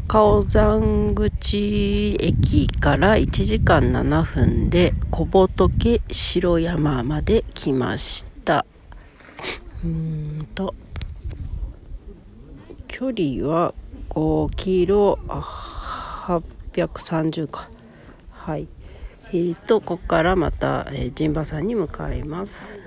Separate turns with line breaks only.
高尾山口駅から1時間7分で小仏城山まで来ました。うーんと。距離は5キロ830か。はい。えーとここからまた、えー、陣馬山に向かいます。